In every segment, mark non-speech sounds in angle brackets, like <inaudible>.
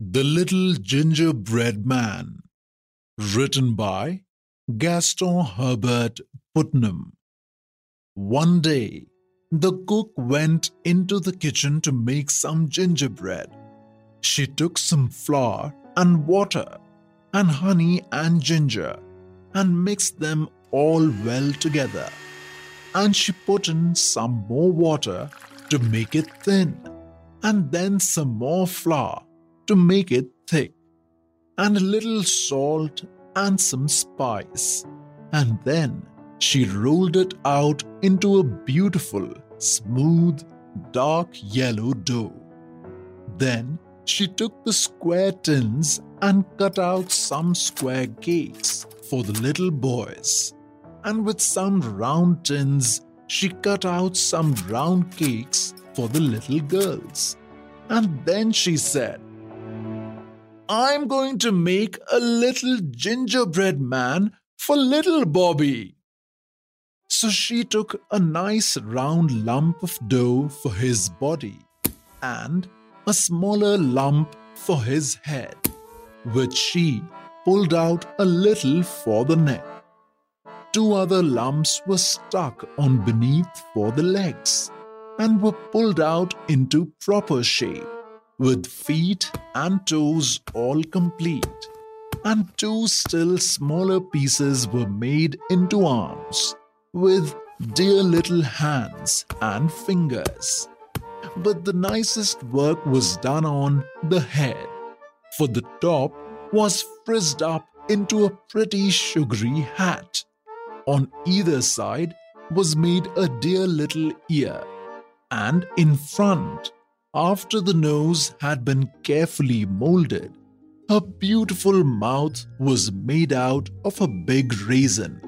The Little Gingerbread Man, written by Gaston Herbert Putnam. One day, the cook went into the kitchen to make some gingerbread. She took some flour and water and honey and ginger and mixed them all well together. And she put in some more water to make it thin, and then some more flour to make it thick, and a little salt and some spice. And then she rolled it out into a beautiful, smooth, dark yellow dough. Then she took the square tins and cut out some square cakes for the little boys. And with some round tins, she cut out some round cakes for the little girls. And then she said, I'm going to make a little gingerbread man for little Bobby. So she took a nice round lump of dough for his body and a smaller lump for his head, which she pulled out a little for the neck. Two other lumps were stuck on beneath for the legs and were pulled out into proper shape with feet and toes all complete, and two still smaller pieces were made into arms, with dear little hands and fingers. But the nicest work was done on the head, for the top was frizzed up into a pretty sugary hat. On either side was made a dear little ear, and in front after the nose had been carefully molded, her beautiful mouth was made out of a big raisin,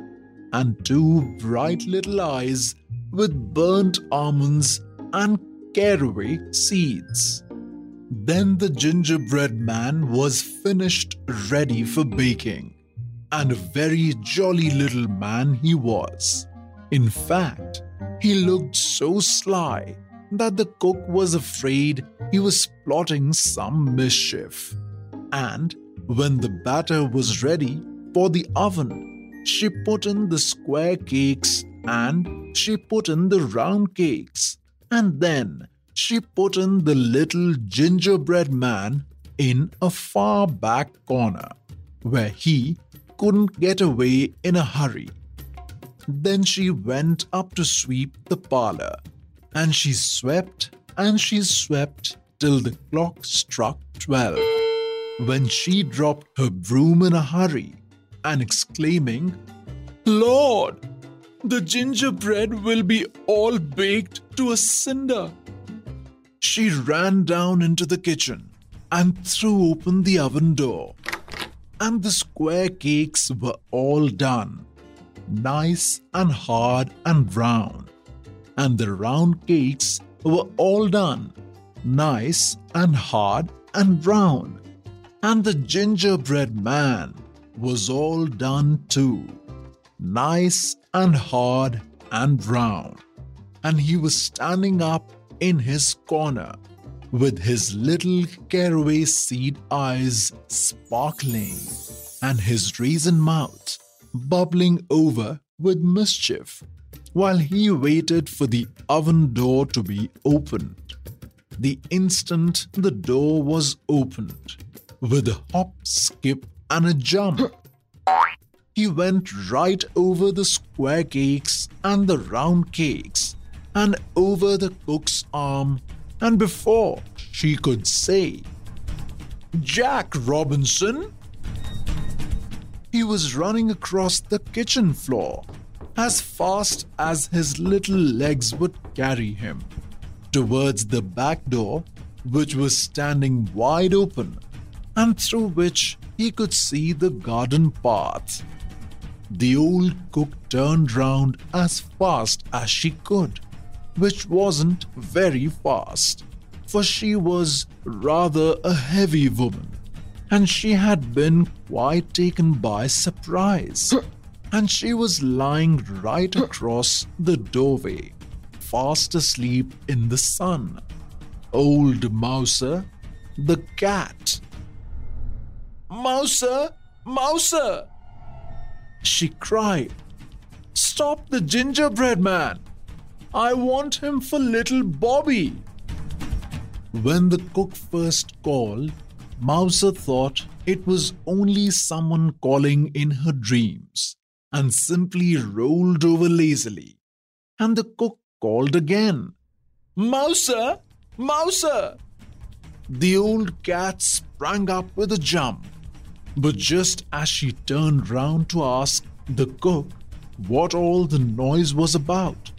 and two bright little eyes with burnt almonds and caraway seeds. Then the gingerbread man was finished ready for baking, and a very jolly little man he was. In fact, he looked so sly that the cook was afraid he was plotting some mischief. And when the batter was ready for the oven, she put in the square cakes and she put in the round cakes, and then she put in the little gingerbread man in a far back corner where he couldn't get away in a hurry. Then she went up to sweep the parlor and she swept and she swept till the clock struck twelve, when she dropped her broom in a hurry and exclaiming, Lord, the gingerbread will be all baked to a cinder. She ran down into the kitchen and threw open the oven door, and the square cakes were all done, nice and hard and brown and the round cakes were all done, nice and hard and brown. And the gingerbread man was all done too, nice and hard and brown. And he was standing up in his corner with his little caraway seed eyes sparkling and his raisin mouth bubbling over with mischief while he waited for the oven door to be opened. The instant the door was opened, with a hop, skip, and a jump, he went right over the square cakes and the round cakes and over the cook's arm, and before she could say, Jack Robinson, he was running across the kitchen floor as fast as his little legs would carry him towards the back door, which was standing wide open and through which he could see the garden path. The old cook turned round as fast as she could, which wasn't very fast, for she was rather a heavy woman, and she had been quite taken by surprise. <clears throat> And she was lying right across the doorway, fast asleep in the sun. Old Mouser, the cat. Mouser, Mouser! She cried. Stop the gingerbread man! I want him for little Bobby. When the cook first called, Mouser thought it was only someone calling in her dreams and simply rolled over lazily. And the cook called again. Mouser! Mouser! The old cat sprang up with a jump but just as she turned round to ask the cook what all the noise was about,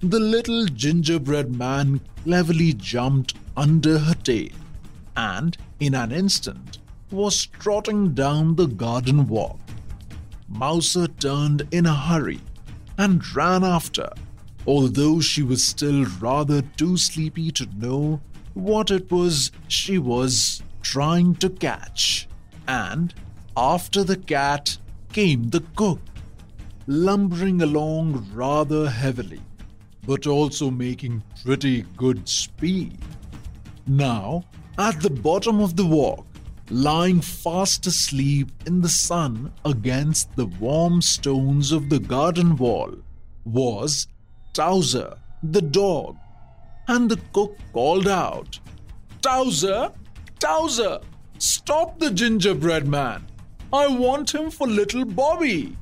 the little gingerbread man cleverly jumped under her tail and, in an instant, was trotting down the garden walk. Mouser turned in a hurry and ran after, although she was still rather too sleepy to know what it was she was trying to catch and after the cat came the cook, lumbering along rather heavily, but also making pretty good speed. Now, at the bottom of the walk, lying fast asleep in the sun against the warm stones of the garden wall, was Towser the dog. And the cook called out, Towser, Towser, Stop the gingerbread man! I want him for little Bobby!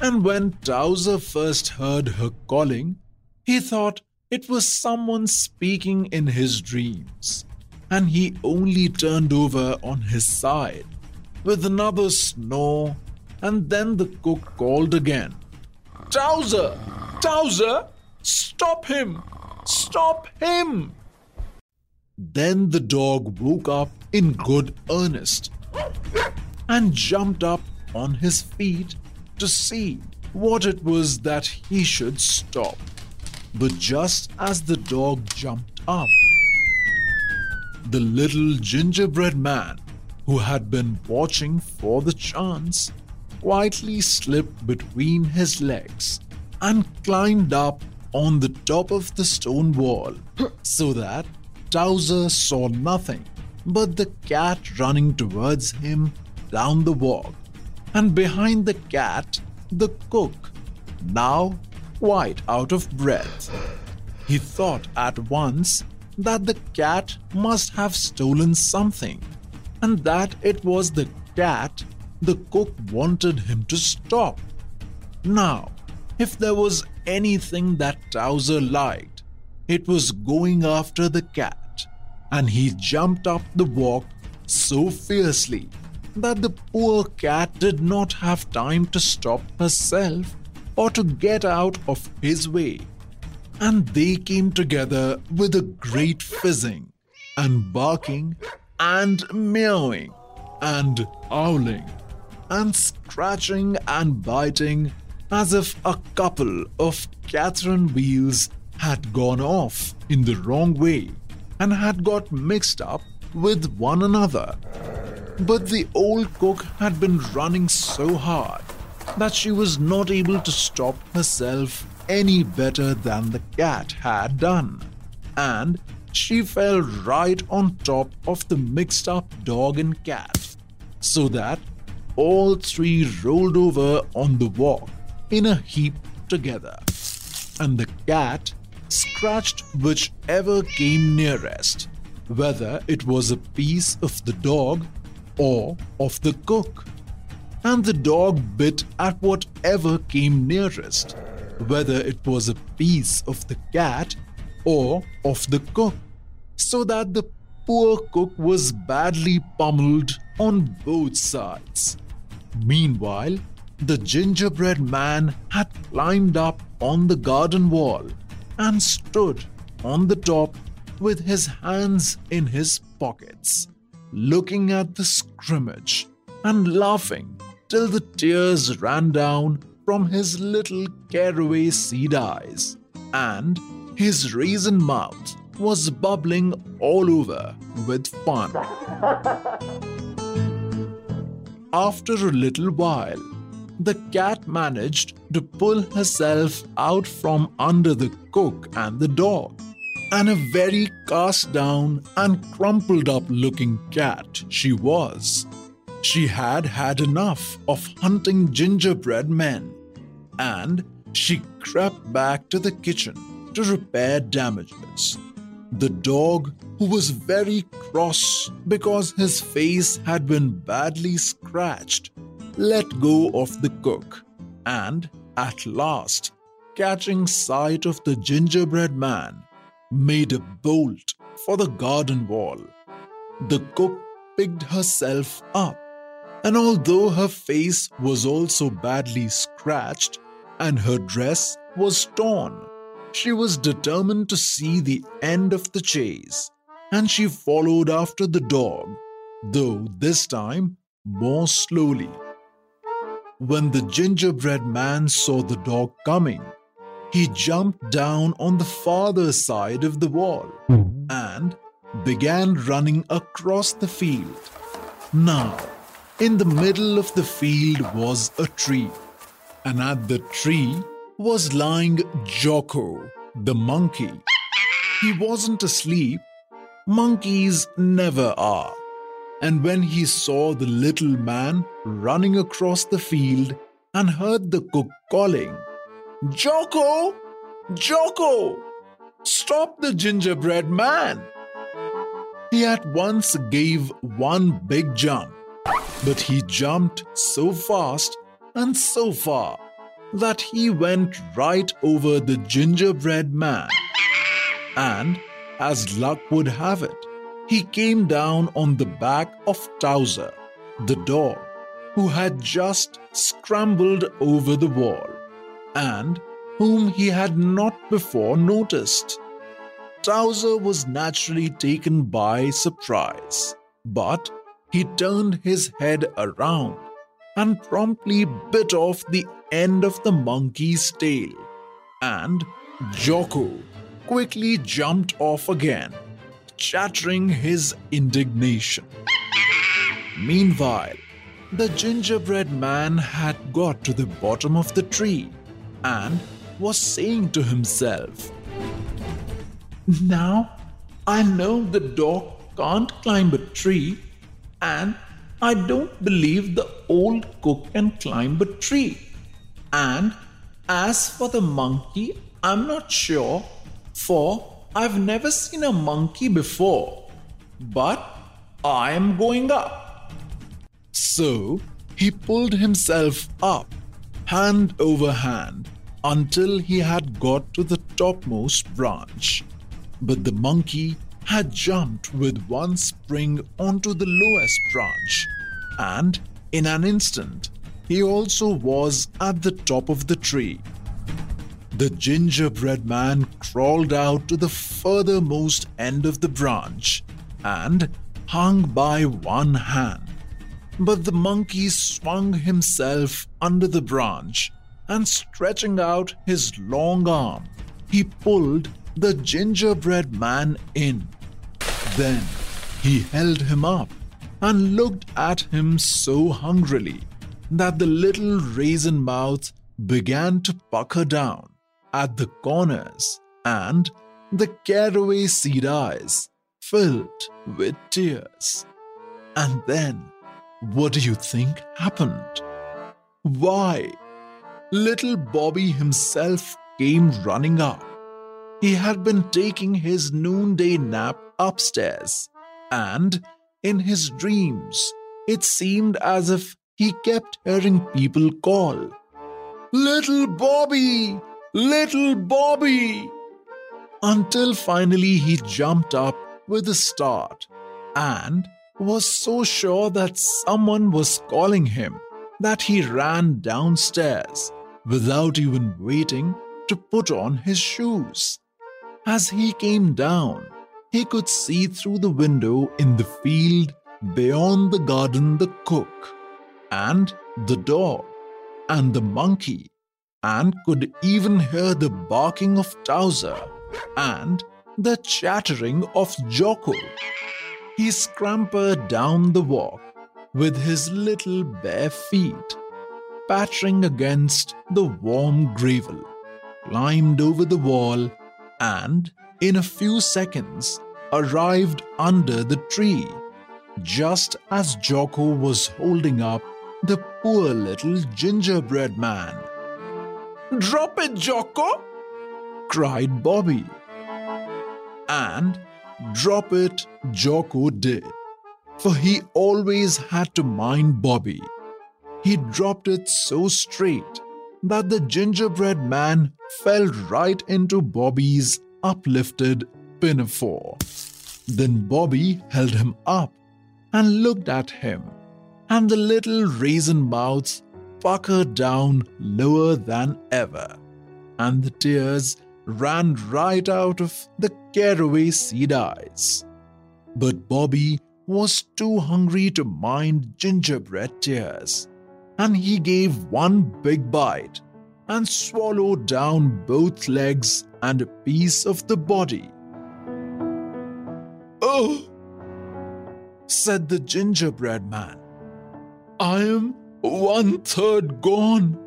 And when Towser first heard her calling, he thought it was someone speaking in his dreams, and he only turned over on his side with another snore, and then the cook called again. Towser! Towser! Stop him! Stop him! Then the dog woke up in good earnest and jumped up on his feet to see what it was that he should stop. But just as the dog jumped up, the little gingerbread man, who had been watching for the chance, quietly slipped between his legs and climbed up on the top of the stone wall <clears throat> so that Towser saw nothing but the cat running towards him down the walk, and behind the cat, the cook, now quite out of breath. He thought at once that the cat must have stolen something, and that it was the cat the cook wanted him to stop. Now, if there was anything that Towser liked, it was going after the cat and he jumped up the walk so fiercely that the poor cat did not have time to stop herself or to get out of his way. And they came together with a great fizzing and barking and meowing and howling and scratching and biting as if a couple of Catherine wheels had gone off in the wrong way and had got mixed up with one another. But the old cook had been running so hard that she was not able to stop herself any better than the cat had done. And she fell right on top of the mixed up dog and cat, so that all three rolled over on the walk in a heap together. and the cat scratched whichever came nearest, whether it was a piece of the dog or of the cook. And the dog bit at whatever came nearest, whether it was a piece of the cat or of the cook, so that the poor cook was badly pummeled on both sides. Meanwhile, the gingerbread man had climbed up on the garden wall and stood on the top with his hands in his pockets, looking at the scrimmage and laughing till the tears ran down from his little caraway seed eyes, and his raisin mouth was bubbling all over with fun. <laughs> After a little while, the cat managed to pull herself out from under the cook and the dog. And a very cast down and crumpled up looking cat she was. She had had enough of hunting gingerbread men, and she crept back to the kitchen to repair damages. The dog, who was very cross because his face had been badly scratched, let go of the cook, and at last, catching sight of the gingerbread man, made a bolt for the garden wall. The cook picked herself up, and although her face was also badly scratched and her dress was torn, she was determined to see the end of the chase, and she followed after the dog, though this time more slowly. When the gingerbread man saw the dog coming, he jumped down on the farther side of the wall and began running across the field. Now, in the middle of the field was a tree, and at the tree was lying Jocko, the monkey. He wasn't asleep. Monkeys never are. And when he saw the little man running across the field and heard the cook calling, Jocko! Jocko! Stop the gingerbread man! He at once gave one big jump, but he jumped so fast and so far that he went right over the gingerbread man. And, as luck would have it, he came down on the back of Towser, the dog, who had just scrambled over the wall, and whom he had not before noticed. Towser was naturally taken by surprise, but he turned his head around and promptly bit off the end of the monkey's tail. And Jocko quickly jumped off again, chattering his indignation. Meanwhile, the gingerbread man had got to the bottom of the tree and was saying to himself, Now I know the dog can't climb a tree, and I don't believe the old cook can climb a tree. And as for the monkey, I'm not sure, for I've never seen a monkey before. But I am going up. So he pulled himself up, hand over hand, until he had got to the topmost branch. But the monkey had jumped with one spring onto the lowest branch, and in an instant he also was at the top of the tree. The gingerbread man crawled out to the furthermost end of the branch and hung by one hand. But the monkey swung himself under the branch and stretching out his long arm, he pulled the gingerbread man in. Then he held him up and looked at him so hungrily that the little raisin mouth began to pucker down at the corners and the caraway seed eyes filled with tears. And then, what do you think happened? Why, little Bobby himself came running up. He had been taking his noonday nap upstairs, and in his dreams, it seemed as if he kept hearing people call, Little Bobby! Little Bobby! Until finally he jumped up with a start and was so sure that someone was calling him that he ran downstairs without even waiting to put on his shoes. As he came down, he could see through the window in the field beyond the garden the cook and the dog and the monkey and could even hear the barking of Towser and the chattering of Jocko. He scampered down the walk with his little bare feet, pattering against the warm gravel, climbed over the wall, and in a few seconds arrived under the tree, just as Jocko was holding up the poor little gingerbread man. Drop it, Jocko! cried Bobby. And drop it, Jocko did, for he always had to mind Bobby. He dropped it so straight that the gingerbread man fell right into Bobby's uplifted pinafore. Then Bobby held him up and looked at him, and the little raisin mouths puckered down lower than ever, and the tears ran right out of the caraway seed eyes. But Bobby was too hungry to mind gingerbread tears, and he gave one big bite and swallowed down both legs and a piece of the body. Oh, said the gingerbread man, I am one third gone.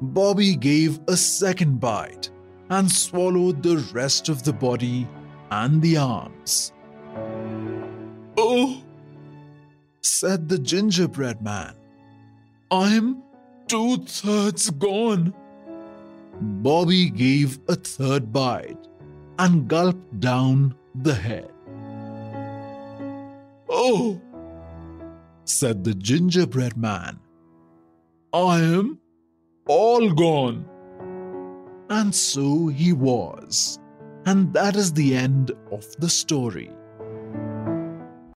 Bobby gave a second bite and swallowed the rest of the body and the arms. Said the gingerbread man, I'm two thirds gone. Bobby gave a third bite and gulped down the head. Oh, said the gingerbread man, I am all gone. And so he was. And that is the end of the story.